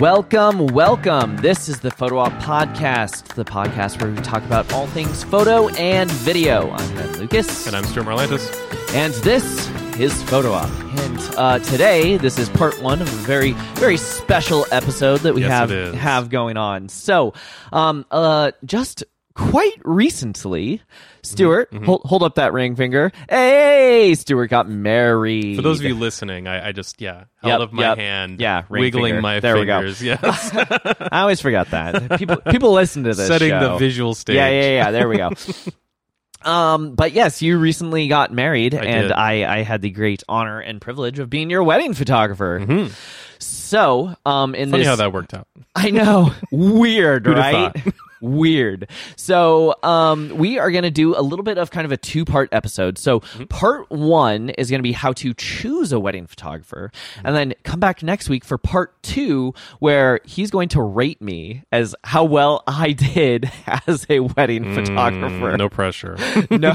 Welcome, welcome. This is the Photo Op Podcast, the podcast where we talk about all things photo and video. I'm Ben Lucas. And I'm Stuart Marlantis. And this is Photo Op. And uh, today, this is part one of a very, very special episode that we Yes, have have going on. So, um, uh, just quite recently, Stuart, Mm-hmm. hold, hold up that ring finger. Hey, Stuart got married. For those of you listening, I, I just yeah Yep, held up my yep. hand, Yeah, wiggling finger. my There we go. fingers, yes, I always forget that people people listen to this. setting show. the visual stage. Yeah, yeah, yeah. There we go. um, but yes, you recently got married, and did. I, I had the great honor and privilege of being your wedding photographer. So, um, in Mm-hmm. Funny this, how that worked out. I know, weird, right? Weird. So, um, we are going to do a little bit of kind of a two part episode. So, Mm-hmm. part one is going to be how to choose a wedding photographer. And then come back next week for part two, where he's going to rate me as how well I did as a wedding photographer. Mm, no pressure. no.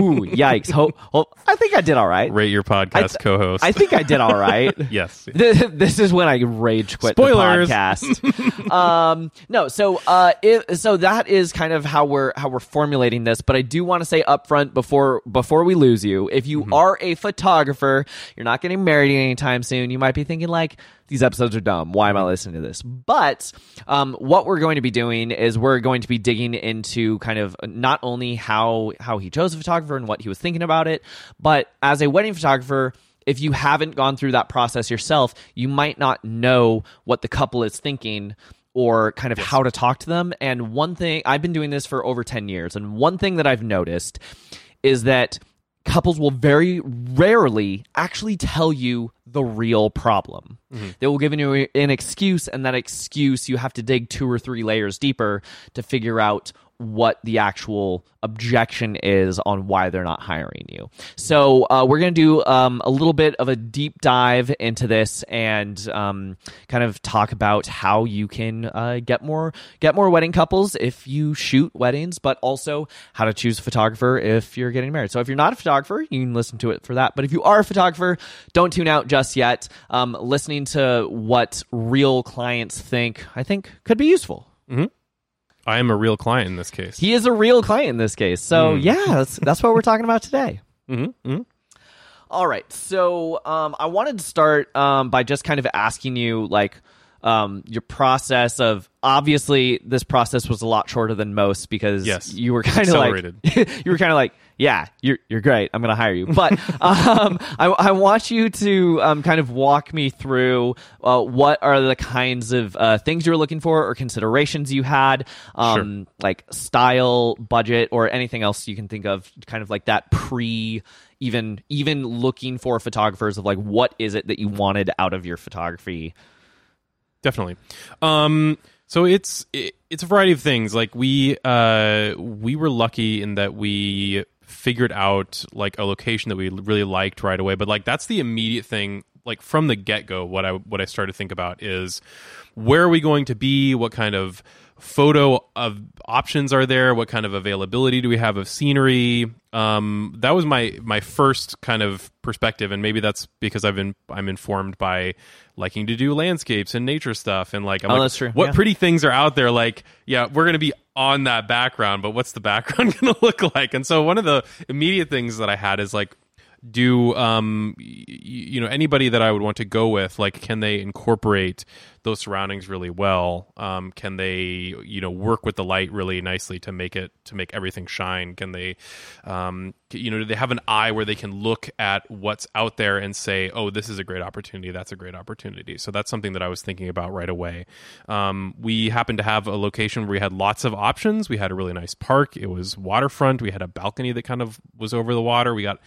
Ooh, yikes. Ho- ho- I think I did all right. Rate your podcast I- co-host. I think I did all right. yes. Th- this is when I rage quit Spoilers. the podcast. um, no, so uh, it, so that is kind of how we're how we're formulating this. But I do want to say up front before before we lose you, if you are a photographer, you're not getting married anytime soon. You might be thinking like. These episodes are dumb. Why am I listening to this? But um, what we're going to be doing is we're going to be digging into kind of not only how how he chose a photographer and what he was thinking about it, but as a wedding photographer, if you haven't gone through that process yourself, you might not know what the couple is thinking or kind of how to talk to them. And one thing, I've been doing this for over 10 years, and one thing that I've noticed is that couples will very rarely actually tell you the real problem. Mm-hmm. They will give you an excuse, and that excuse you have to dig two or three layers deeper to figure out what the actual objection is on why they're not hiring you. So uh, we're going to do um, a little bit of a deep dive into this and um, kind of talk about how you can uh, get more get more wedding couples if you shoot weddings, but also how to choose a photographer if you're getting married. So if you're not a photographer, you can listen to it for that. But if you are a photographer, don't tune out just yet. Um, listening to what real clients think, I think, could be useful. I am a real client in this case. He is a real client in this case. So yeah, that's, that's what we're talking about today. mm-hmm, mm-hmm. All right. So um, I wanted to start um, by just kind of asking you, like, um, your process of obviously this process was a lot shorter than most because Yes. you were kind of like you were kind of like yeah you're you're great. I'm gonna hire you. But um, I, I want you to um, kind of walk me through uh, what are the kinds of uh, things you were looking for or considerations you had um, like style budget or anything else you can think of kind of like that pre even even looking for photographers of like what is it that you wanted out of your photography definitely. Um so it's it, it's a variety of things. Like we uh we were lucky in that we figured out like a location that we really liked right away. But like that's the immediate thing like from the get-go what i what i started to think about is where are we going to be? What kind of photo of options are there what kind of availability do we have of scenery um, that was my my first kind of perspective and maybe that's because i've been i'm informed by liking to do landscapes and nature stuff and like I'm Oh, like, that's true. what Yeah. pretty things are out there like yeah we're gonna be on that background but what's the background gonna look like and so one of the immediate things that i had is like do um you know anybody that i would want to go with like can they incorporate those surroundings really well um can they you know work with the light really nicely to make it to make everything shine? Can they um you know do they have an eye where they can look at what's out there and say oh this is a great opportunity. That's a great opportunity. So that's something that i was thinking about right away. Um we happened to have a location where we had lots of options. We had a really nice park. It was waterfront. We had a balcony that kind of was over the water. We got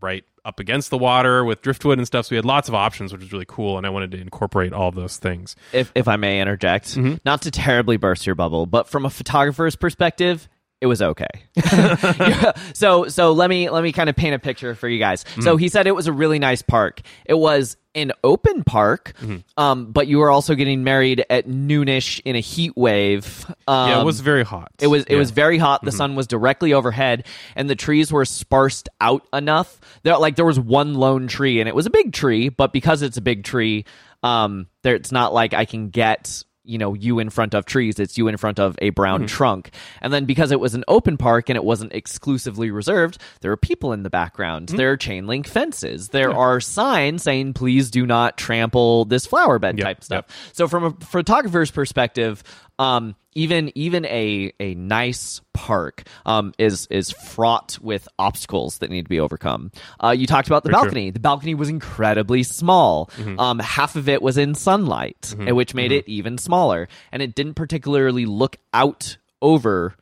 right up against the water with driftwood and stuff so we had lots of options which was really cool and i wanted to incorporate all those things if if I may interject, Mm-hmm. not to terribly burst your bubble, but from a photographer's perspective, it was okay. Yeah. So so let me let me kind of paint a picture for you guys. Mm-hmm. So he said it was a really nice park. It was an open park, um, but you were also getting married at noonish in a heat wave. Um, yeah, it was very hot. It was it Yeah. was very hot. The sun was directly overhead, and the trees were sparsed out enough. There, like there was one lone tree, and it was a big tree, but because it's a big tree, um, there it's not like I can get you know you in front of trees. It's you in front of a brown mm-hmm. trunk, and then because it was an open park and it wasn't exclusively reserved, there are people in the background. Mm-hmm. There are chain link fences. There are signs saying "Please do not trample this flower bed" Yep, type stuff. So from a photographer's perspective, um, even even a a nice park um, is is fraught with obstacles that need to be overcome. Uh, you talked about the Very true. balcony. The balcony was incredibly small. Um, half of it was in sunlight, uh, which made it even smaller, and it didn't particularly look out over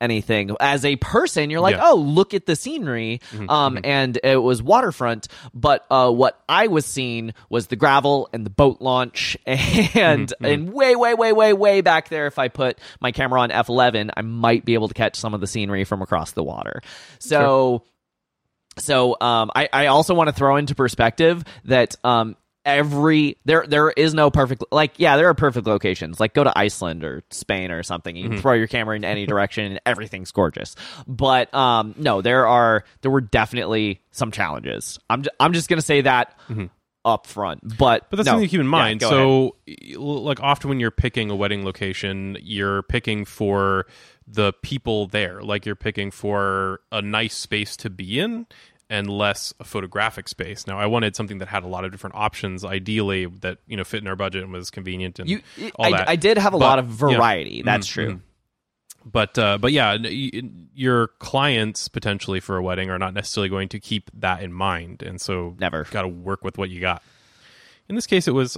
anything. As a person you're like Yeah. oh look at the scenery. Um and it was waterfront but uh what i was seeing was the gravel and the boat launch. And and way way way way way back there if i put my camera on f11 i might be able to catch some of the scenery from across the water. So so um, I, I also want to throw into perspective that um, every there there is no perfect like yeah there are perfect locations like go to Iceland or Spain or something you can throw your camera in any direction and everything's gorgeous but um, no there are there were definitely some challenges I'm ju- I'm just gonna say that up front but But that's no. something to keep in mind. ahead. so, y- like often when you're picking a wedding location, you're picking for the people there. Like you're picking for a nice space to be in and less a photographic space. Now, I wanted something that had a lot of different options, ideally that you know fit in our budget and was convenient and you all I, that. I did have a But, lot of yeah. variety that's Mhm, true. But uh, but yeah, your clients potentially for a wedding are not necessarily going to keep that in mind, and so Never. got to work with what you got. In this case, it was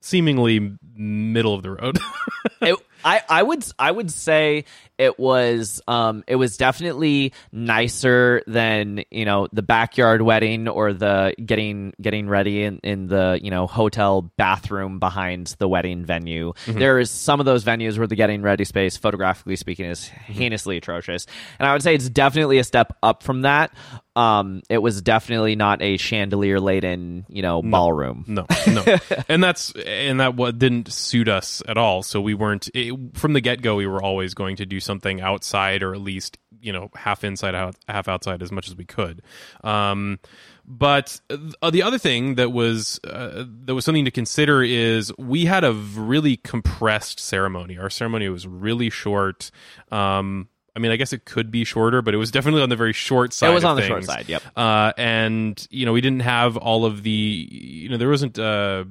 seemingly middle of the road. it, I I would I would say it was um it was definitely nicer than you know the backyard wedding or the getting getting ready in, in the you know hotel bathroom behind the wedding venue. There is some of those venues where the getting ready space, photographically speaking, is heinously atrocious, and I would say it's definitely a step up from that. Um, it was definitely not a chandelier laden you know ballroom. No, no, and that's and that what didn't suit us at all. So we weren't it, from the get go. We were always going to do something outside, or at least you know half inside, out, half outside, as much as we could. Um, but uh, the other thing that was uh, that was something to consider is we had a really compressed ceremony. Our ceremony was really short. Um, I mean, I guess it could be shorter, but it was definitely on the very short side. It was on the short side, yep. Uh, and you know, we didn't have all of the, you know, there wasn't uh,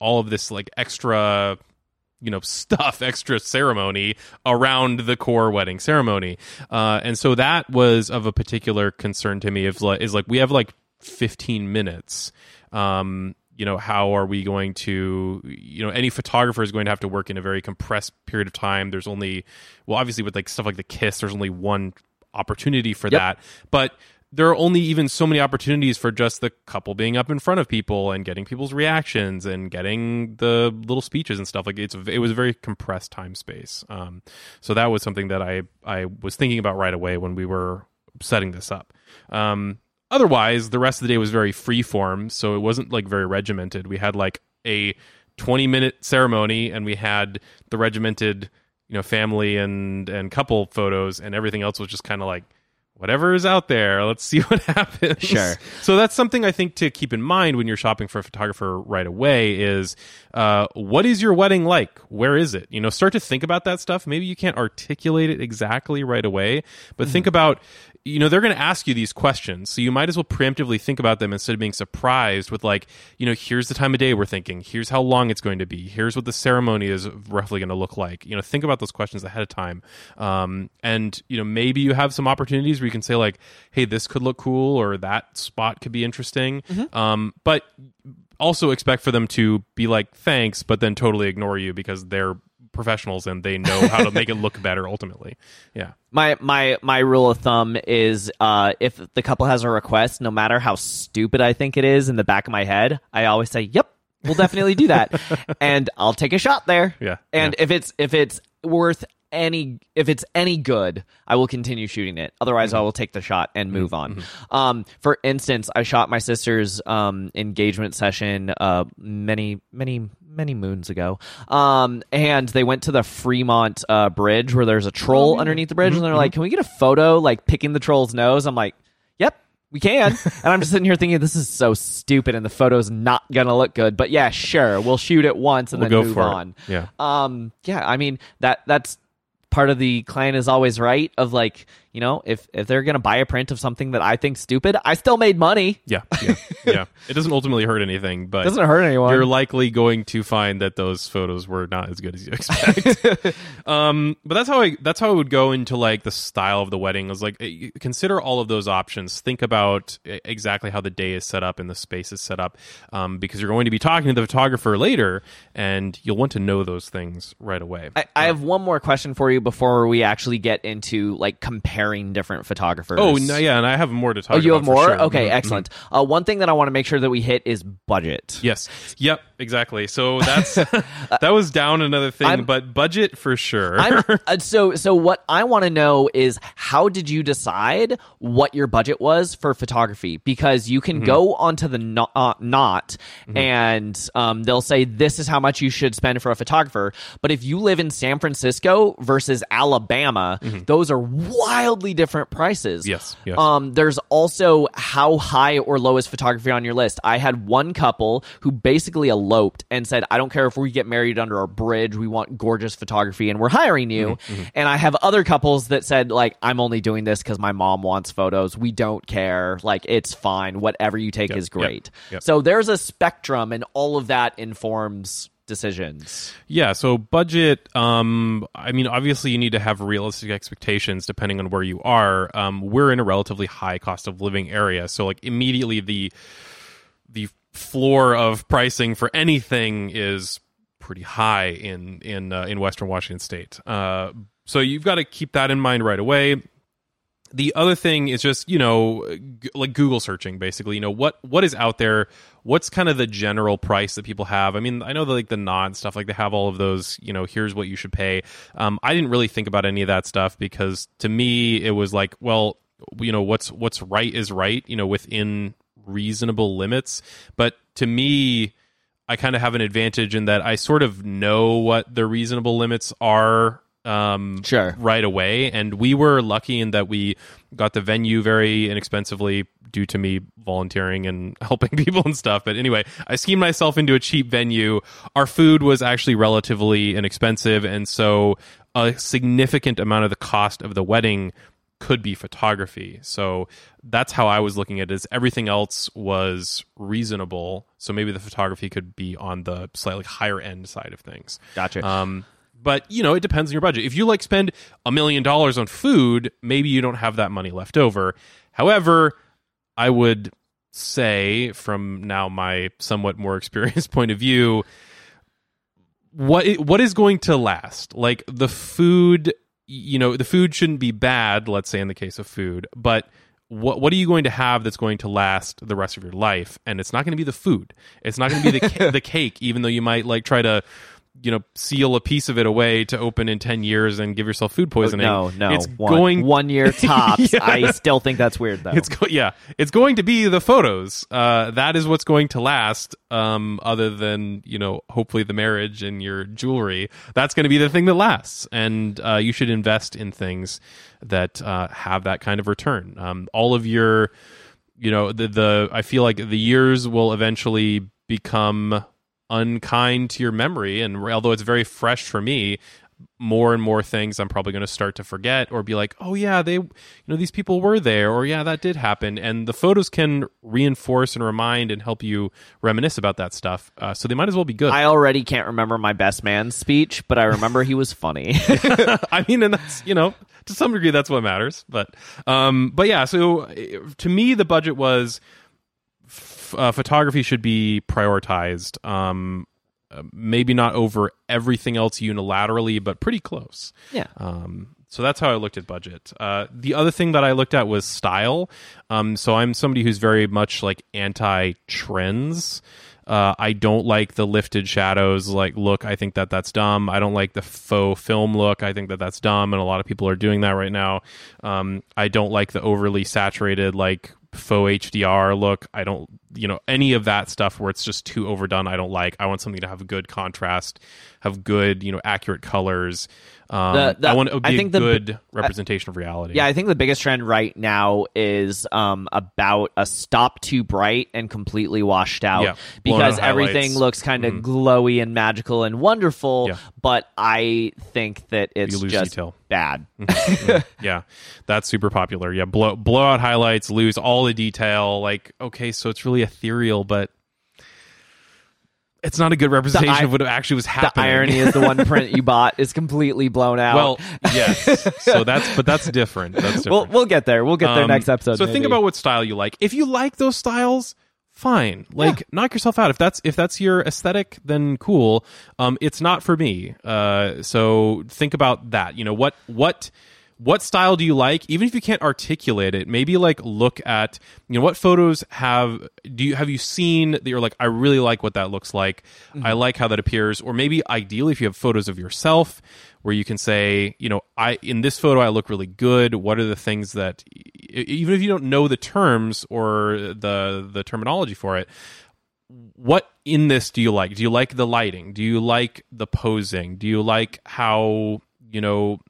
all of this like extra, you know, stuff, extra ceremony around the core wedding ceremony. Uh, and so that was of a particular concern to me. Of like, is like we have like 15 minutes. Um, you know, how are we going to, you know, any photographer is going to have to work in a very compressed period of time. There's only, well, obviously with like stuff like the kiss, there's only one opportunity for Yep. that. But there are only even so many opportunities for just the couple being up in front of people and getting people's reactions and getting the little speeches and stuff. Like it's it was a very compressed time space. Um, so that was something that i i was thinking about right away when we were setting this up. Um, otherwise the rest of the day was very free form so it wasn't like very regimented. We had like a 20 minute ceremony and we had the regimented you know family and and couple photos and everything else was just kind of like whatever is out there let's see what happens. Sure. so that's something i think to keep in mind when you're shopping for a photographer right away is uh, what is your wedding like? Where is it? You know start to think about that stuff. Maybe you can't articulate it exactly right away but think about you know they're going to ask you these questions so you might as well preemptively think about them instead of being surprised with like you know here's the time of day we're thinking here's how long it's going to be here's what the ceremony is roughly going to look like. You know think about those questions ahead of time. Um, and you know maybe you have some opportunities where you can say like hey this could look cool or that spot could be interesting. Um, but also expect for them to be like thanks but then totally ignore you because they're professionals and they know how to make it look better ultimately yeah My my my rule of thumb is uh, if the couple has a request, no matter how stupid I think it is in the back of my head, I always say, "Yep, we'll definitely do that," and I'll take a shot there. Yeah, And if it's if it's worth any if it's any good, I will continue shooting it. Otherwise, I will take the shot and move on. Um, for instance, I shot my sister's um, engagement session uh, many many many moons ago. Um, and they went to the Fremont uh, Bridge where there's a troll underneath the bridge, and they're like, "Can we get a photo like picking the troll's nose?" I'm like, "Yep." We can, and I'm just sitting here thinking this is so stupid, and the photo's not gonna look good. But yeah, sure, we'll shoot it once and We'll then go move for it. on. Yeah. Um, yeah, I mean that that's part of the client is always right of like you know if if they're gonna buy a print of something that I think stupid, I still made money. Yeah, yeah, yeah. It doesn't ultimately hurt anything, but Doesn't hurt anyone. You're likely going to find that those photos were not as good as you expect. um, but that's how I that's how I would go into like the style of the wedding. Is like eh, consider all of those options. Think about eh, exactly how the day is set up and the space is set up, um, because you're going to be talking to the photographer later, and you'll want to know those things right away. I, I have one more question for you before we actually get into like comparing different photographers. oh, no, yeah, and I have more to talk. Oh, you about have more? sure. Okay, Mhm, mhm. excellent. Uh, one thing that I want to make sure that we hit is budget. Yes. Yep. Exactly. So that's that was down another thing, I'm- but budget for sure. Uh, so so what I want to know is how did you decide what your budget was for photography? Because you Mm-hmm. can go onto the no, uh, Knot and um, they'll say this is how much you should spend for a photographer. But if you live in San Francisco versus Alabama, those are wildly different prices. Mm-hmm. Yes, yes. Um, there's also how high or low is photography on your list. I had one couple who basically eloped and said, I don't care if we get married under a bridge, we want gorgeous photography and we're hiring you. Mm-hmm, And I have other couples that said, like, I'm only doing this because my mom wants photos. We don't care. Like, it's fine. Whatever you take is yep, great. yep. So there's a spectrum, and all of that informs decisions. Yeah, so budget. Um, I mean, obviously, you need to have realistic expectations depending on where you are. Um, we're in a relatively high cost of living area, so like immediately the the floor of pricing for anything is pretty high in in uh, in Western Washington State. Uh, so you've got to keep that in mind right away. The other thing is just you know g- like google searching basically you know what what is out there? What's kind of the general price that people have? I mean i know that like the Knot stuff like they have all of those you know here's what you should pay. Um, i didn't really think about any of that stuff because to me it was like well you know what's what's right is right you know within reasonable limits but to me I kind of have an advantage in that I sort of know what the reasonable limits are um, Sure. right away. And we were lucky in that we got the venue very inexpensively due to me volunteering and helping people and stuff. But anyway, I schemed myself into a cheap venue. Our food was actually relatively inexpensive. And so a significant amount of the cost of the wedding could be photography. So that's how I was looking at it. Is everything else was reasonable. So maybe the photography could be on the slightly higher end side of things. Gotcha. Um, but you know, it depends on your budget. If you like spend a million dollars on food, maybe you don't have that money left over. However, I would say, from now my somewhat more experienced point of view, what what is going to last? Like the food, you know, the food shouldn't be bad. Let's say in the case of food, but what what are you going to have that's going to last the rest of your life? And it's not going to be the food. It's not going to be the the cake, even though you might like try to. You know, seal a piece of it away to open in ten years and give yourself food poisoning. no, no. it's one, going one year tops. Yeah. I still think that's weird, though. it's go- yeah, it's going to be the photos. Uh, that is what's going to last. Um, other than you know, hopefully the marriage and your jewelry. That's going to be the thing that lasts, and uh, you should invest in things that uh, have that kind of return. Um, all of your, you know, the the I feel like the years will eventually become unkind to your memory, and although it's very fresh for me, more and more things I'm probably going to start to forget or be like, oh yeah, they, you know, these people were there, or yeah, that did happen, and the photos can reinforce and remind and help you reminisce about that stuff. Uh, so they might as well be good. I already can't remember my best man's speech, but I remember he was funny. I mean, and that's you know to some degree that's what matters. But um, but yeah. So uh, to me, the budget was uh, photography should be prioritized. Um, uh, maybe not over everything else unilaterally, but pretty close. yeah. Um, so that's how I looked at budget. Uh, the other thing that I looked at was style. Um, so I'm somebody who's very much like anti trends. Uh, I don't like the lifted shadows like look. I think that that's dumb. I don't like the faux film look. I think that that's dumb, and a lot of people are doing that right now. Um, I don't like the overly saturated like faux HDR look. I don't, you know, any of that stuff where it's just too overdone. I don't like. I want something to have good contrast, have good, you know, accurate colors. Um, The- the- I want it to be I a think the- good representation of reality. Yeah, I think the biggest trend right now is um, about a stop too bright and completely washed out Yeah, because out everything. Mm-hmm. looks kind of glowy and magical and wonderful. Yeah. But I think that it's lose just detail. bad. yeah, that's super popular. Yeah, blow blowout highlights, lose all the detail. Like, okay, so it's really ethereal, but it's not a good representation of what actually was happening. the irony is the one print you bought is completely blown out. well, yes. So that's but that's different. That's different. we'll we'll get there. We'll get there Um, next episode. So think about what style you like. If you like those styles, fine. Like knock yourself out. If that's if that's your aesthetic, then cool. Um, it's not for me. Uh, so think about that. You know what what what style do you like? Even if you can't articulate it, maybe like look at you know what photos have do you have you seen that you're like I really like what that looks like. I mm-hmm. like how that appears. Or maybe ideally if you have photos of yourself where you can say, you know, I in this photo I look really good. What are the things that even if you don't know the terms or the the terminology for it, what in this do you like? Do you like the lighting? Do you like the posing? Do you like how, you know,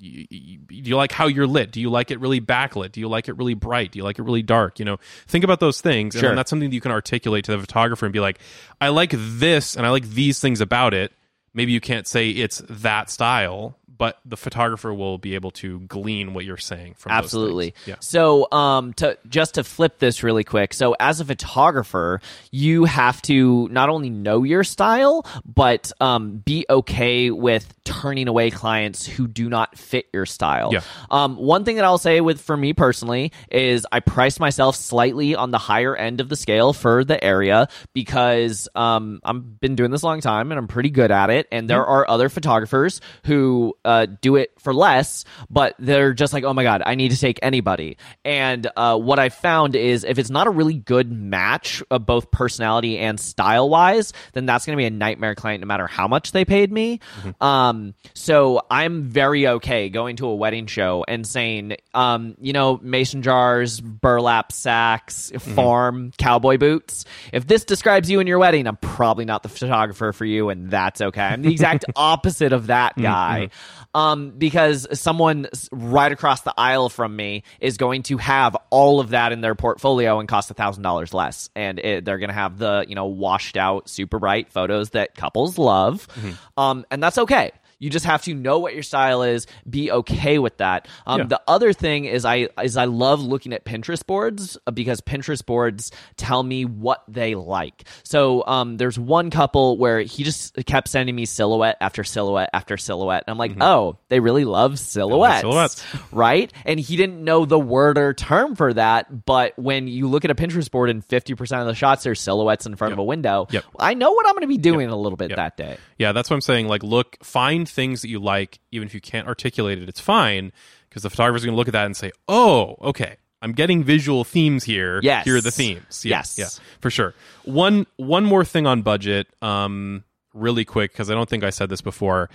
y- y- do you like how you're lit? Do you like it really backlit? Do you like it really bright? Do you like it really dark? You know, think about those things, and Sure. then that's something that you can articulate to the photographer and be like, I like this, and I like these things about it. Maybe you can't say it's that style, but the photographer will be able to glean what you're saying from Absolutely. Yeah. So, um, to just to flip this really quick. So, as a photographer, you have to not only know your style, but um, be okay with turning away clients who do not fit your style. Yeah. Um, one thing that I'll say with for me personally is I price myself slightly on the higher end of the scale for the area because um, I've been doing this a long time and I'm pretty good at it. And there are other photographers who uh, do it for less, but they're just like, oh my god, I need to take anybody. And uh, what I found is if it's not a really good match of both personality and style wise, then that's going to be a nightmare client no matter how much they paid me. Um, so I'm very okay going to a wedding show and saying, um, you know, mason jars, burlap sacks, farm, cowboy boots. If this describes you and your wedding, I'm probably not the photographer for you, and that's okay. I'm the exact opposite of that guy. Um, because someone right across the aisle from me is going to have all of that in their portfolio and cost a thousand dollars less, and it, they're going to have the you know washed out, super bright photos that couples love, um, and that's okay. You just have to know what your style is, be okay with that. Um, Yeah. The other thing is I is I love looking at Pinterest boards uh, because Pinterest boards tell me what they like. So um, there's one couple where he just kept sending me silhouette after silhouette after silhouette, and I'm like, oh, they really love silhouettes, silhouettes. right? And he didn't know the word or term for that, but when you look at a Pinterest board and 50% of the shots are silhouettes in front of a window, Yep. I know what I'm going to be doing a little bit Yep. that day. Yeah, that's what I'm saying. Like, look, find things that you like, even if you can't articulate it, it's fine because the photographer's going to look at that and say, "Oh, okay, I'm getting visual themes here. Yes. here are the themes. Yeah, Yes. yeah, for sure." One one more thing on budget, um, really quick because I don't think I said this before.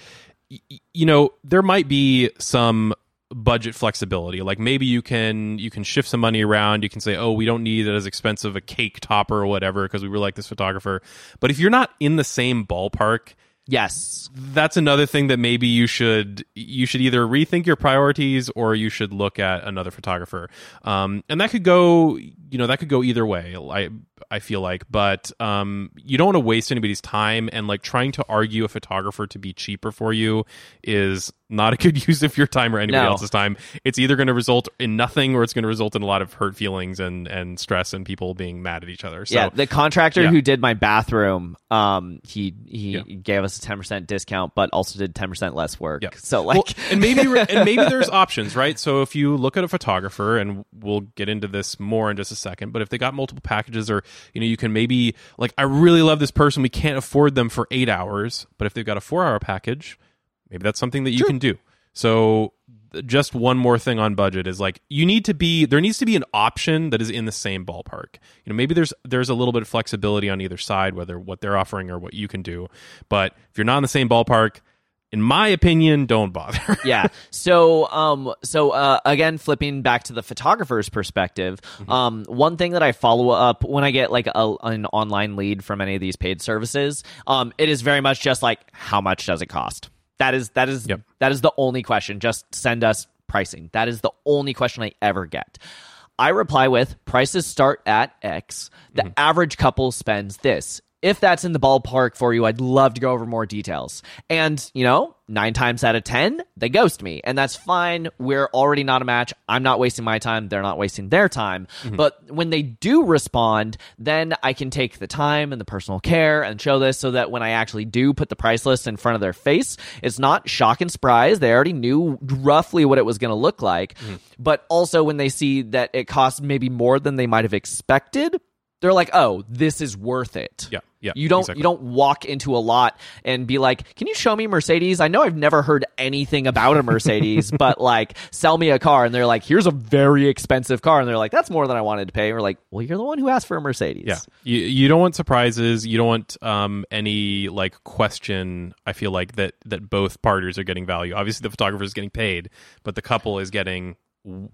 Y- you know, there might be some budget flexibility like maybe you can you can shift some money around you can say oh we don't need it as expensive a cake topper or whatever because we really like this photographer but if you're not in the same ballpark Yes. that's another thing that maybe you should you should either rethink your priorities or you should look at another photographer um, and that could go you know that could go either way i i feel like but um, you don't want to waste anybody's time and like trying to argue a photographer to be cheaper for you is not a good use of your time or anybody No. else's time it's either going to result in nothing or it's going to result in a lot of hurt feelings and and stress and people being mad at each other so yeah, the contractor yeah. who did my bathroom, um, he he Yeah. gave us a ten percent discount, but also did ten percent less work. Yeah. So like, Well, and maybe and maybe there's options, right? So if you look at a photographer, and we'll get into this more in just a second, but if they got multiple packages, or you know, you can maybe like, I really love this person, we can't afford them for eight hours, but if they've got a four-hour package, maybe that's something that you can do. So just one more thing on budget is like you need to be there needs to be an option that is in the same ballpark. You know, maybe there's there's a little bit of flexibility on either side, whether what they're offering or what you can do. But if you're not in the same ballpark, in my opinion, don't bother. yeah. So, um, so uh, again, flipping back to the photographer's perspective, um, one thing that I follow up when I get like a, an online lead from any of these paid services, um, it is very much just like, how much does it cost? That is that is Yep. that is the only question. Just send us pricing. That is the only question I ever get. I reply with prices start at X. The average couple spends this. If that's in the ballpark for you, I'd love to go over more details. And, you know, nine times out of 10, they ghost me. And that's fine. We're already not a match. I'm not wasting my time. They're not wasting their time. Mm-hmm. But when they do respond, then I can take the time and the personal care and show this so that when I actually do put the price list in front of their face, it's not shock and surprise. They already knew roughly what it was going to look like. Mm-hmm. But also when they see that it costs maybe more than they might have expected, they're like, "Oh, this is worth it." Yeah, yeah, You don't exactly. you don't walk into a lot and be like, "Can you show me Mercedes?" I know I've never heard anything about a Mercedes, but like, sell me a car, and they're like, "Here's a very expensive car," and they're like, "That's more than I wanted to pay." We're like, "Well, you're the one who asked for a Mercedes." Yeah, you you don't want surprises. You don't want um, any like question. I feel like that that both parties are getting value. Obviously, the photographer is getting paid, but the couple is getting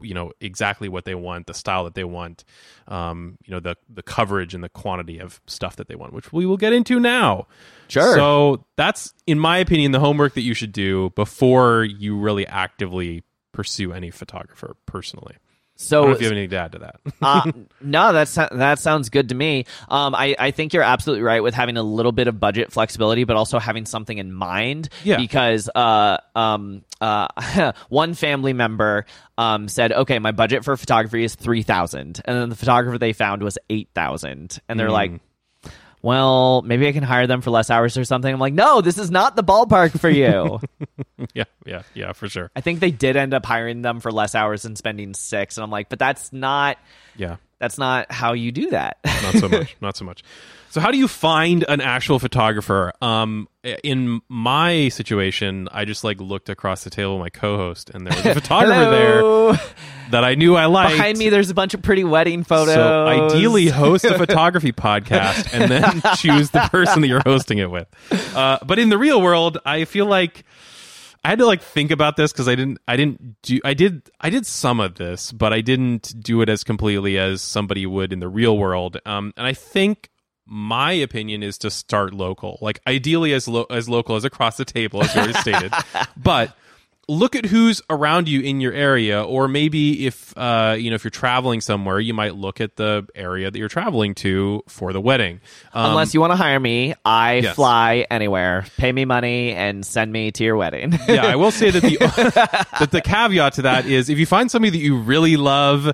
you know exactly what they want, the style that they want, um, you know the the coverage and the quantity of stuff that they want, which we will get into now. Sure. So that's, in my opinion, the homework that you should do before you really actively pursue any photographer. Personally, I don't know So if you have anything to add to that. uh, no, that's that sounds good to me. Um, I I think you're absolutely right with having a little bit of budget flexibility, but also having something in mind. Yeah. Because uh um uh one family member um said, okay, my budget for photography is three thousand, and then the photographer they found was eight thousand, and they're like. Well, maybe I can hire them for less hours or something. I'm like, no, this is not the ballpark for you. yeah, yeah, yeah, for sure. I think they did end up hiring them for less hours and spending six. And I'm like, but that's not Yeah. That's not how you do that. not so much. Not so much. So how do you find an actual photographer? Um in my situation i just like looked across the table with my co-host and there was a photographer there that i knew i liked. Behind me, there's a bunch of pretty wedding photos. so ideally host a photography podcast and then choose the person that you're hosting it with. Uh, but in the real world i feel like I had to like think about this because I didn't I didn't do I did I did some of this, but I didn't do it as completely as somebody would in the real world. Um, and I think my opinion is to start local, like ideally as lo- as local as across the table, as you already stated. But look at who's around you in your area, or maybe if uh, you know if you're traveling somewhere, you might look at the area that you're traveling to for the wedding. Um, Unless you want to hire me, I Yes. fly anywhere. Pay me money and send me to your wedding. yeah, I will say that the that the caveat to that is if you find somebody that you really love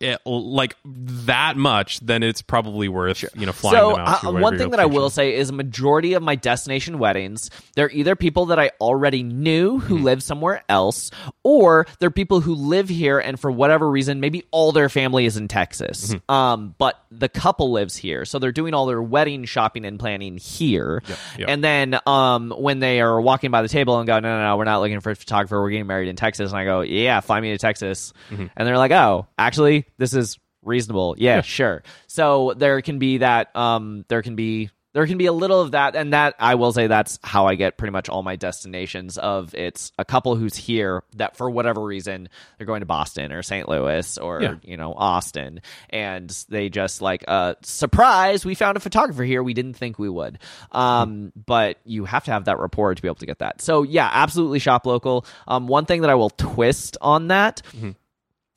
eh, like that much, then it's probably worth you know flying so them out. uh, one thing that I will say is a majority of my destination weddings, they're either people that I already knew who Mm-hmm. live somewhere else, or they're people who live here and for whatever reason, maybe all their family is in Texas. Mm-hmm. Um, but the couple lives here, so they're doing all their wedding shopping and planning here. yep. And then um, when they are walking by the table and go, no, no, no, we're not looking for a photographer. We're getting married in Texas. And I go, yeah, fly me to Texas. Mm-hmm. And they're like, oh, actually, this is reasonable. Yeah, sure. So there can be that. Um, there can be there can be a little of that, and that I will say that's how I get pretty much all my destinations. Of it's a couple who's here that for whatever reason they're going to Boston or St. Louis or Yeah. you know Austin, and they just like uh surprise, we found a photographer here we didn't think we would. Um, but you have to have that rapport to be able to get that. So yeah, absolutely shop local. Um, one thing that I will twist on that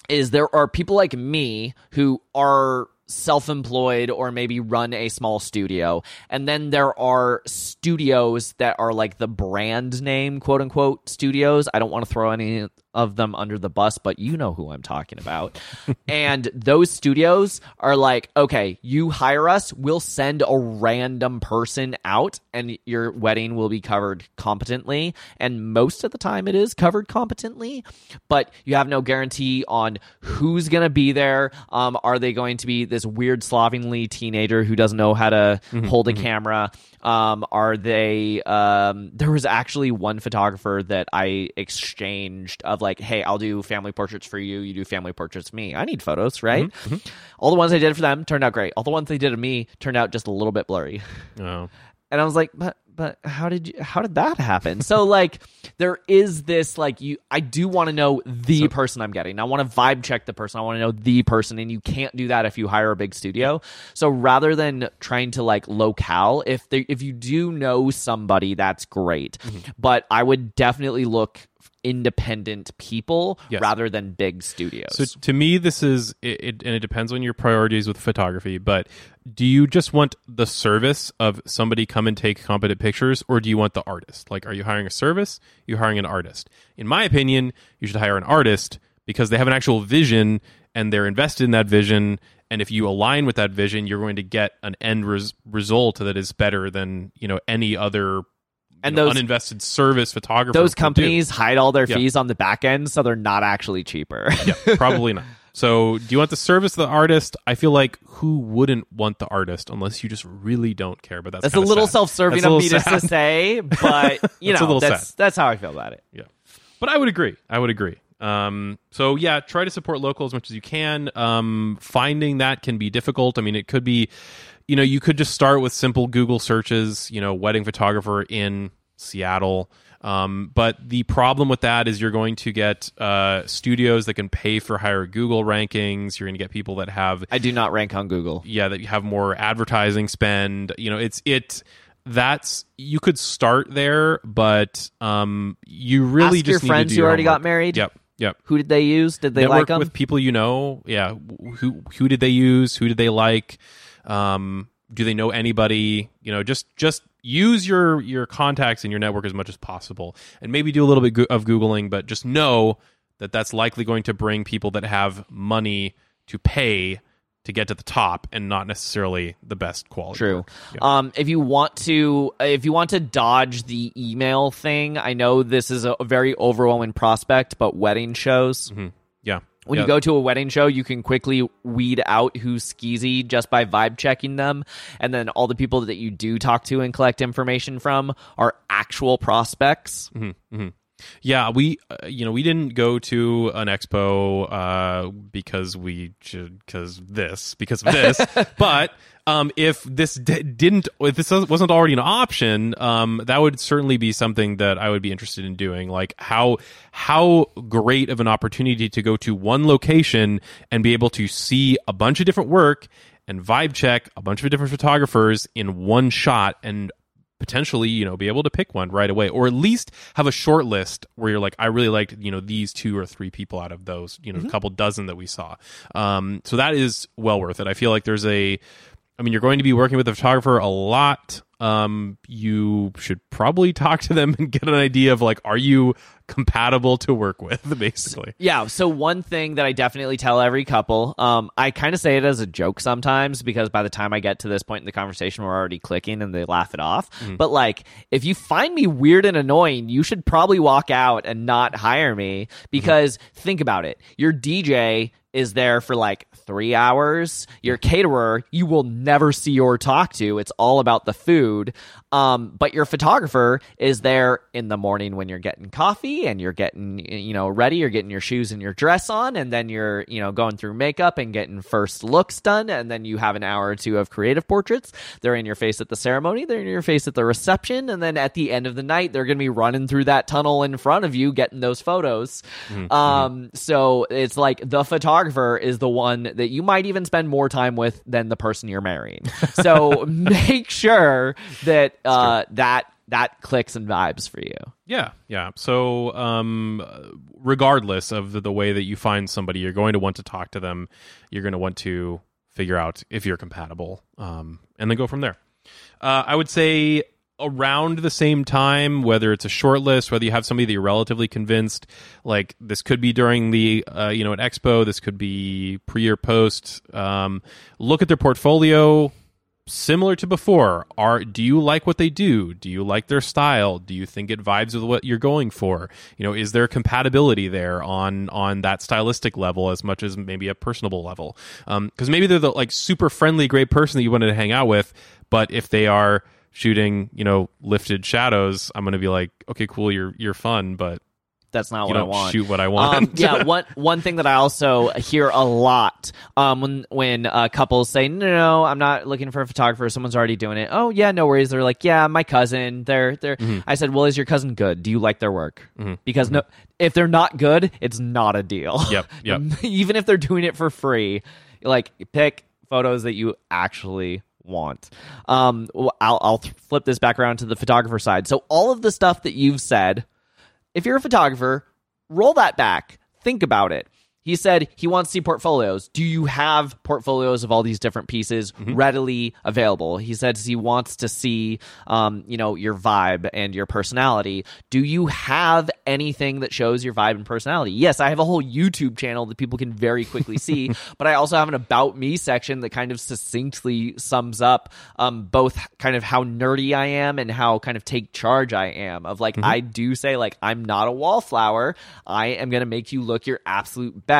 is there are people like me who are self-employed or maybe run a small studio. And then there are studios that are like the brand name quote unquote studios. I don't want to throw any of them under the bus, but you know who I'm talking about. and those studios are like, okay, you hire us, we'll send a random person out and your wedding will be covered competently. And most of the time it is covered competently, but you have no guarantee on who's going to be there. Um, are they going to be this weird slovenly teenager who doesn't know how to hold a camera? Um, are they? Um, there was actually one photographer that I exchanged of like, hey, I'll do family portraits for you. You do family portraits me. I need photos, mm-hmm. right? Mm-hmm. All the ones I did for them turned out great. All the ones they did of me turned out just a little bit blurry. Oh. And I was like, but but how did you how did that happen? so like there is this like you I do want to know the person I'm getting. I want to vibe check the person. I want to know the person and you can't do that if you hire a big studio. So rather than trying to like locale, if they if you do know somebody, that's great. Mm-hmm. But I would definitely look independent people Yes. rather than big studios. So to me, this is it, it, and it depends on your priorities with photography. But do you just want the service of somebody come and take competent pictures, or do you want the artist? Like, are you hiring a service? You're hiring an artist. In my opinion, you should hire an artist because they have an actual vision and they're invested in that vision. And if you align with that vision, you're going to get an end res- result that is better than you know any other. And know, those- uninvested service photographers. those could do. companies hide all their Yeah. fees on the back end, so they're not actually cheaper. yeah, probably not. So, do you want the service of the artist? I feel like who wouldn't want the artist unless you just really don't care. But that's That's a little sad. self-serving That's of me to say, but you That's know, that's sad. that's how I feel about it. Yeah, but I would agree. I would agree. Um, so yeah, try to support local as much as you can. Um, finding that can be difficult. I mean, it could be, you know, you could just start with simple Google searches. You know, wedding photographer in Seattle. Um, but the problem with that is you're going to get uh, studios that can pay for higher Google rankings. You're going to get people that have I do not rank on Google. yeah that you have more advertising spend you know it's it that's you could start there but um you really Ask just your need friends to do who your already got married. yep yep Who did they use? Did they network like them? with people you know yeah who who did they use who did they like um do they know anybody you know just just use your your contacts and your network as much as possible and maybe do a little bit go- of googling but just know that that's likely going to bring people that have money to pay to get to the top and not necessarily the best quality True. Yeah. Um, if you want to, if you want to dodge the email thing, I know this is a very overwhelming prospect, but wedding shows. Mhm. yeah When Yeah. you go to a wedding show, you can quickly weed out who's skeezy just by vibe checking them. And then all the people that you do talk to and collect information from are actual prospects. Yeah, we uh, you know we didn't go to an expo uh, because we should because this because of this, but um, if this d- didn't if this wasn't already an option, um, that would certainly be something that I would be interested in doing. Like how how great of an opportunity to go to one location and be able to see a bunch of different work and vibe check a bunch of different photographers in one shot and potentially you know be able to pick one right away or at least have a short list where you're like i really liked you know these two or three people out of those you know a couple dozen that we saw. Um, so that is well worth it. I feel like there's a i mean you're going to be working with a photographer a lot um, you should probably talk to them and get an idea of like are you compatible to work with basically Yeah. So one thing that I definitely tell every couple, um, I kind of say it as a joke sometimes because by the time I get to this point in the conversation, we're already clicking and they laugh it off. But like, if you find me weird and annoying, you should probably walk out and not hire me because think about it. Your DJ is there for like three hours. Your caterer, you will never see or talk to. It's all about the food. Um, but your photographer is there in the morning when you're getting coffee and you're getting, you know, ready. You're getting your shoes and your dress on, and then you're, you know, going through makeup and getting first looks done. And then you have an hour or two of creative portraits. They're in your face at the ceremony. They're in your face at the reception. And then at the end of the night, they're going to be running through that tunnel in front of you, getting those photos. Um, so it's like the photographer is the one that you might even spend more time with than the person you're marrying. So make sure that uh, that that clicks and vibes for you. Yeah, yeah. So, um, regardless of the, the way that you find somebody, you're going to want to talk to them. You're going to want to figure out if you're compatible, um, and then go from there. Uh, I would say around the same time, whether it's a short list, whether you have somebody that you're relatively convinced, like this could be during the, uh, you know, an expo, this could be pre or post. Um, look at their portfolio, similar to before. Are do you like what they do? Do you like their style? Do you think it vibes with what you're going for? You know is there compatibility there on on that stylistic level as much as maybe a personable level? Because um, maybe they're the like super friendly great person that you wanted to hang out with but if they are shooting you know lifted shadows i'm gonna be like okay cool you're you're fun but that's not you what I want. shoot what I want. Um, yeah, one one thing that I also hear a lot um, when when uh, couples say, "No, no, no, I'm not looking for a photographer. Someone's already doing it." Oh, yeah, no worries. They're like, "Yeah, my cousin. They're they're." Mm-hmm. I said, "Well, is your cousin good? Do you like their work?" Because no, if they're not good, it's not a deal. Yep, yep. Even if they're doing it for free, like pick photos that you actually want. Um, I'll I'll flip this back around to the photographer side. So all of the stuff that you've said if you're a photographer, roll that back. Think about it. He said he wants to see portfolios. Do you have portfolios of all these different pieces readily available? He says he wants to see, um, you know, your vibe and your personality. Do you have anything that shows your vibe and personality? Yes, I have a whole YouTube channel that people can very quickly see, but I also have an about me section that kind of succinctly sums up um, both kind of how nerdy I am and how kind of take charge I am. Of like, I do say like I'm not a wallflower. I am going to make you look your absolute best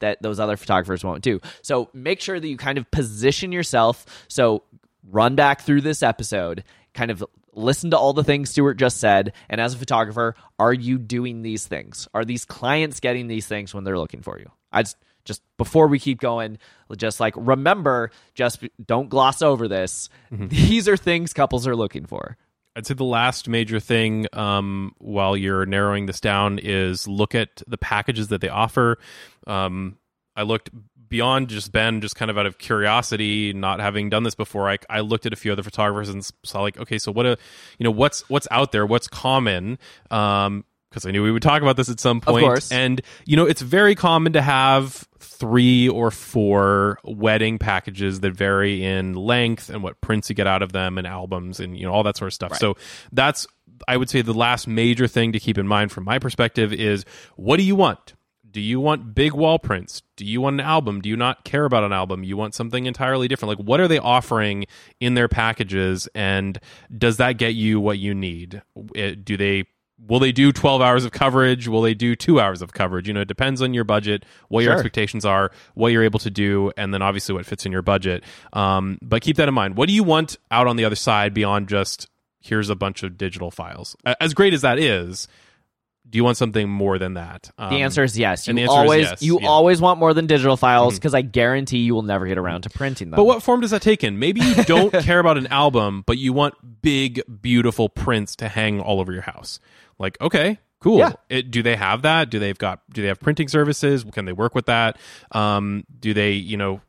that those other photographers won't do. So make sure that you kind of position yourself. So run back through this episode, kind of listen to all the things Stuart just said, and as a photographer, are you doing these things? Are these clients getting these things when they're looking for you? I just just before we keep going, just like remember, just don't gloss over this. Mm-hmm. These are things couples are looking for. I'd say the last major thing um, while you're narrowing this down is look at the packages that they offer. Um, I looked beyond just Ben, just kind of out of curiosity, not having done this before. I, I looked at a few other photographers and saw like, okay, so what a, you know, what's what's out there, what's common. Um, because I knew we would talk about this at some point. course. And you know, it's very common to have three or four wedding packages that vary in length and what prints you get out of them and albums and you know all that sort of stuff. So that's I would say the last major thing to keep in mind from my perspective is what do you want? Do you want big wall prints? Do you want an album? Do you not care about an album? You want something entirely different. Like, what are they offering in their packages? And does that get you what you need? Eh, do they will they do 12 hours of coverage? Will they do two hours of coverage? You know it depends on your budget what your Sure. expectations are what you're able to do and then obviously what fits in your budget. Um, but keep that in mind. What do you want out on the other side beyond just here's a bunch of digital files? As great as that is do you want something more than that um, The answer is yes. You and the answer is always yes, you yeah. always want more than digital files because I guarantee you will never get around to printing them. But what form does that take in? Maybe you don't care about an album, but you want big, beautiful prints to hang all over your house. Like, okay, cool. Yeah. It, do they have that? Do they've got? Do they have printing services? Can they work with that? Um, do they, you know,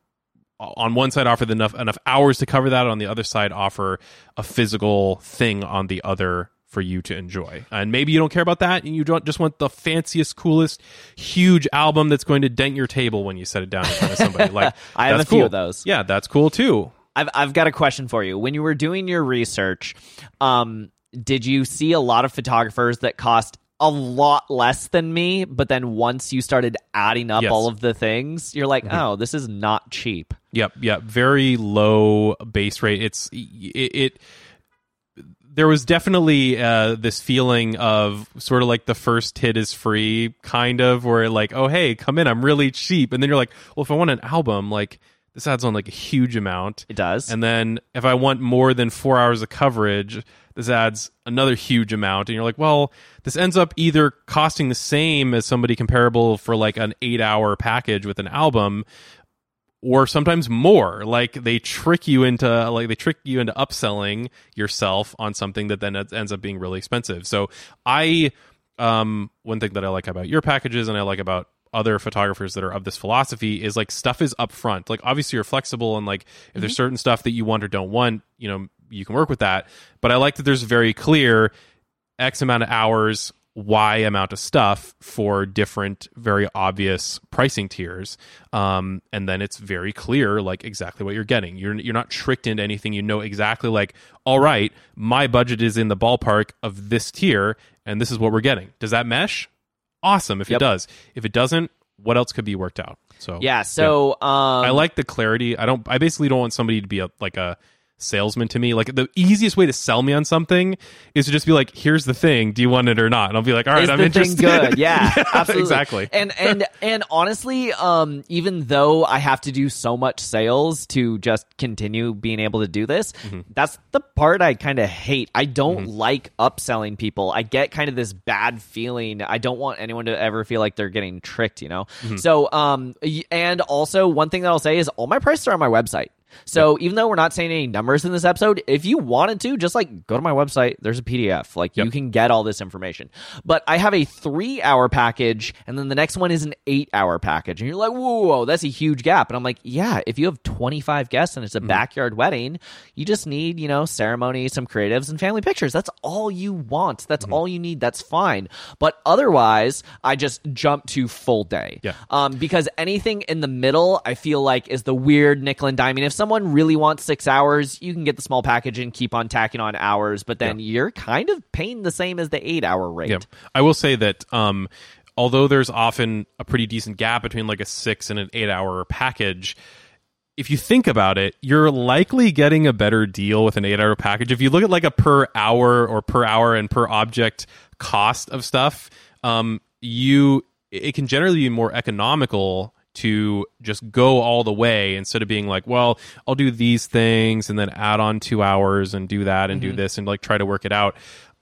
on one side offer enough enough hours to cover that? On the other side, offer a physical thing on the other for you to enjoy. And maybe you don't care about that, and you don't just want the fanciest, coolest, huge album that's going to dent your table when you set it down in front of somebody. Like I have a few of those. Yeah, that's cool too. I've I've got a question for you. When you were doing your research, um, did you see a lot of photographers that cost a lot less than me, but then once you started adding up Yes. Mm-hmm. all of the things, you're like, oh, this is not cheap. Yep, yep. Very low base rate. It's it. it there was definitely uh, this feeling of sort of like the first hit is free, kind of, where like, oh hey, come in, I'm really cheap, and then you're like, well, if I want an album, like this adds on like a huge amount. It does. And then if I want more than four hours of coverage, this adds another huge amount. And you're like, well, this ends up either costing the same as somebody comparable for like an eight hour package with an album, or sometimes more. Like they trick you into like they trick you into upselling yourself on something that then ends up being really expensive. So I um one thing that I like about your packages and I like about other photographers that are of this philosophy is like stuff is upfront. Like obviously you're flexible and like if there's certain stuff that you want or don't want, you know, you can work with that. But I like that there's very clear X amount of hours Y amount of stuff for different, very obvious pricing tiers, um, and then it's very clear, like exactly what you're getting. You're you're not tricked into anything. You know exactly, like, all right, my budget is in the ballpark of this tier, and this is what we're getting. Does that mesh? Awesome. If Yep. it does, if it doesn't, what else could be worked out? So Yeah. So um, I like the clarity. I don't. I basically don't want somebody to be a, like a salesman to me. Like the easiest way to sell me on something is to just be like, "Here's the thing. Do you want it or not?" And I'll be like, "All right, is I'm interested." good? Yeah, absolutely. exactly. And and and honestly, um, even though I have to do so much sales to just continue being able to do this, Mm-hmm. that's the part I kind of hate. I don't like upselling people. I get kind of this bad feeling. I don't want anyone to ever feel like they're getting tricked. You know. Mm-hmm. So um, and also one thing that I'll say is all my prices are on my website. So even though we're not saying any numbers in this episode, if you wanted to, just like go to my website. There's a PDF. Like you can get all this information. But I have a three hour package, and then the next one is an eight hour package. And you're like, whoa, that's a huge gap. And I'm like, yeah, if you have 25 guests and it's a backyard wedding, you just need, you know, ceremony, some creatives, and family pictures. That's all you want. That's all you need. That's fine. But otherwise, I just jump to full day. Yeah. Um, because anything in the middle, I feel like is the weird nickel and diming. If someone really wants six hours, you can get the small package and keep on tacking on hours, but then you're kind of paying the same as the eight hour rate. Yeah. I will say that um, although there's often a pretty decent gap between like a six and an eight hour package, if you think about it, you're likely getting a better deal with an eight hour package. If you look at like a per hour or per hour and per object cost of stuff, um, you it can generally be more economical to just go all the way instead of being like, well, I'll do these things and then add on two hours and do that and do this and like try to work it out.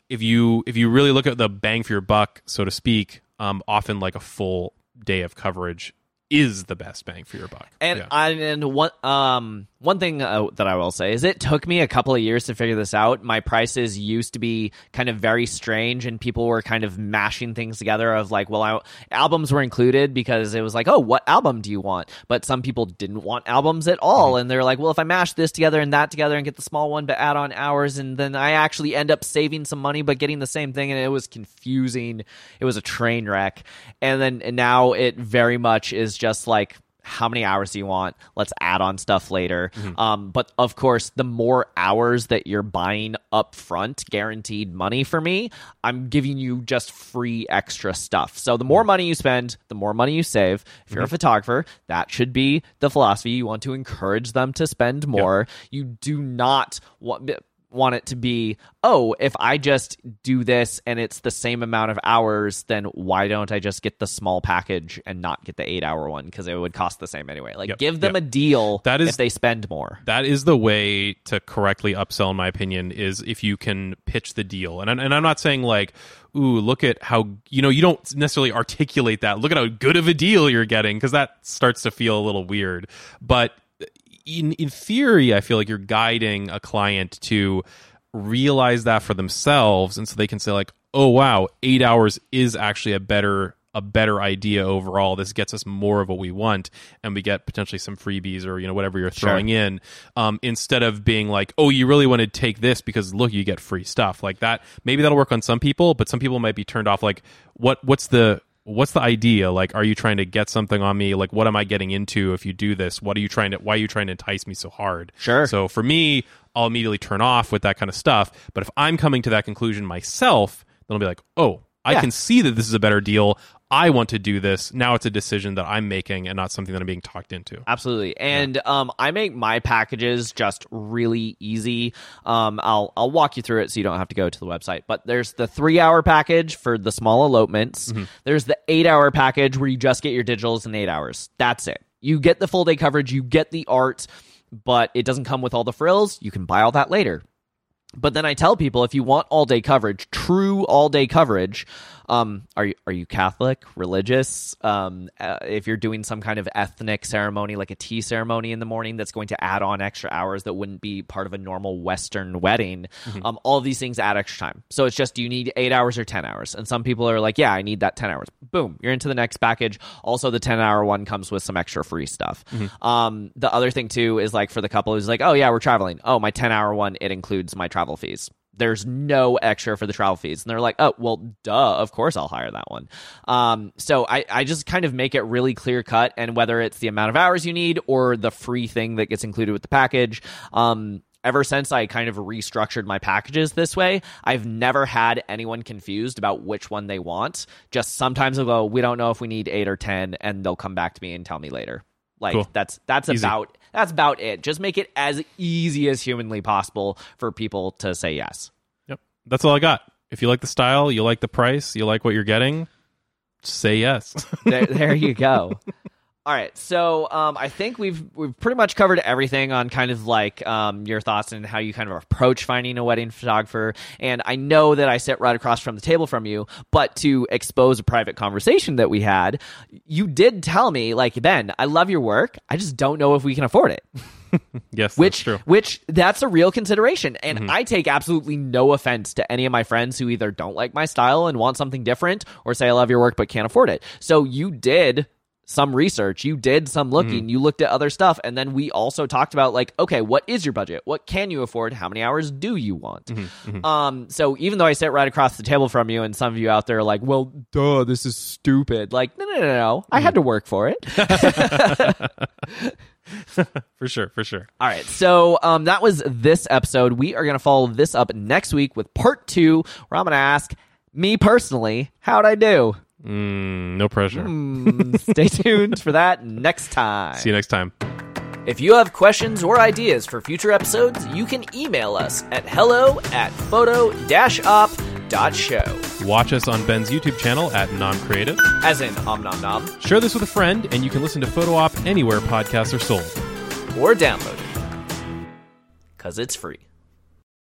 If you if you really look at the bang for your buck, so to speak, um, often like a full day of coverage is the best bang for your buck. And Yeah. I, and one um one thing uh, that I will say is it took me a couple of years to figure this out. My prices used to be kind of very strange, and people were kind of mashing things together. Of like, well, I, albums were included because it was like, oh, what album do you want? But some people didn't want albums at all, and they're like, well, if I mash this together and that together and get the small one, but add on hours, and then I actually end up saving some money but getting the same thing, and it was confusing. It was a train wreck, and then and now it very much is just like how many hours do you want? Let's add on stuff later. Mm-hmm. Um, but of course, the more hours that you're buying up front, guaranteed money for me, I'm giving you just free extra stuff. So the more mm. money you spend, the more money you save. If you're a mm-hmm. photographer, that should be the philosophy. You want to encourage them to spend more. You do not want want it to be oh if i just do this and it's the same amount of hours then why don't i just get the small package and not get the eight hour one? Because it would cost the same anyway. Like Yep, give them yep. a deal That is- if they spend more. That is the way to correctly upsell in my opinion is if you can pitch the deal. And, and i'm not saying like ooh look at how you know you don't necessarily articulate that. Look at how good of a deal you're getting because that starts to feel a little weird. But in in theory i feel like you're guiding a client to realize that for themselves. And so they can say like oh wow 8 hours is actually a better a better idea overall. This gets us more of what we want and we get potentially some freebies or you know whatever you're throwing in um, instead of being like oh you really want to take this because look you get free stuff. Like that maybe that'll work on some people but some people might be turned off. Like what what's the what's the idea? Like are you trying to get something on me? Like what am i getting into if you do this? What are you trying to why are you trying to entice me so hard? Sure. so for me i'll immediately turn off with that kind of stuff. But if i'm coming to that conclusion myself then i'll be like oh i Yeah. can see that this is a better deal i want to do this now it's a decision that i'm making and not something that i'm being talked into Absolutely, and um, I make my packages just really easy. Um, I'll I'll walk you through it so you don't have to go to the website. But there's the three hour package for the small elopements. There's the eight hour package where you just get your digitals in eight hours. That's it. You get the full day coverage. You get the art, but it doesn't come with all the frills. You can buy all that later. But then I tell people if you want all day coverage, true all day coverage, um, are you are you Catholic, religious? Um, uh, if you're doing some kind of ethnic ceremony, like a tea ceremony in the morning, that's going to add on extra hours that wouldn't be part of a normal Western wedding. Um, all these things add extra time. So it's just do you need eight hours or ten hours? And some people are like, yeah, I need that ten hours. Boom, you're into the next package. Also, the ten hour one comes with some extra free stuff. Um, the other thing too is like for the couple who's like, oh yeah, we're traveling. Oh, my ten hour one it includes my travel fees. There's no extra for the travel fees. And they're like, oh, well, duh, of course I'll hire that one. Um, so I, I just kind of make it really clear cut. And whether it's the amount of hours you need or the free thing that gets included with the package, um, ever since I kind of restructured my packages this way, I've never had anyone confused about which one they want. Just sometimes they'll go, we don't know if we need eight or 10, and they'll come back to me and tell me later. Like Cool. that's that's Easy. about that's about it. Just make it as easy as humanly possible for people to say yes. Yep. That's all I got. If you like the style, you like the price, you like what you're getting, say yes. there, there you go. All right, so um, I think we've we've pretty much covered everything on kind of like um, your thoughts and how you kind of approach finding a wedding photographer. And I know that I sit right across from the table from you, but to expose a private conversation that we had, you did tell me like Ben, I love your work. I just don't know if we can afford it. yes, which that's true. which that's a real consideration and i take absolutely no offense to any of my friends who either don't like my style and want something different or say i love your work but can't afford it so you did some research you did some looking you looked at other stuff and then we also talked about like okay what is your budget? What can you afford? How many hours do you want? Um so even though i sit right across the table from you and some of you out there are like well duh this is stupid like no no no no. I had to work for it. For sure, for sure. All right, so um, that was this episode. We are going to follow this up next week with part two, where I'm going to ask me personally, how'd I do? Mm, no pressure. Hmm, stay tuned for that next time. See you next time. If you have questions or ideas for future episodes, you can email us at hello at photo-op.show. Watch us on Ben's YouTube channel at Nom Creative. As in om nom nom, Share this with a friend, and you can listen to Photo Op anywhere podcasts are sold. or download it. Because it's free.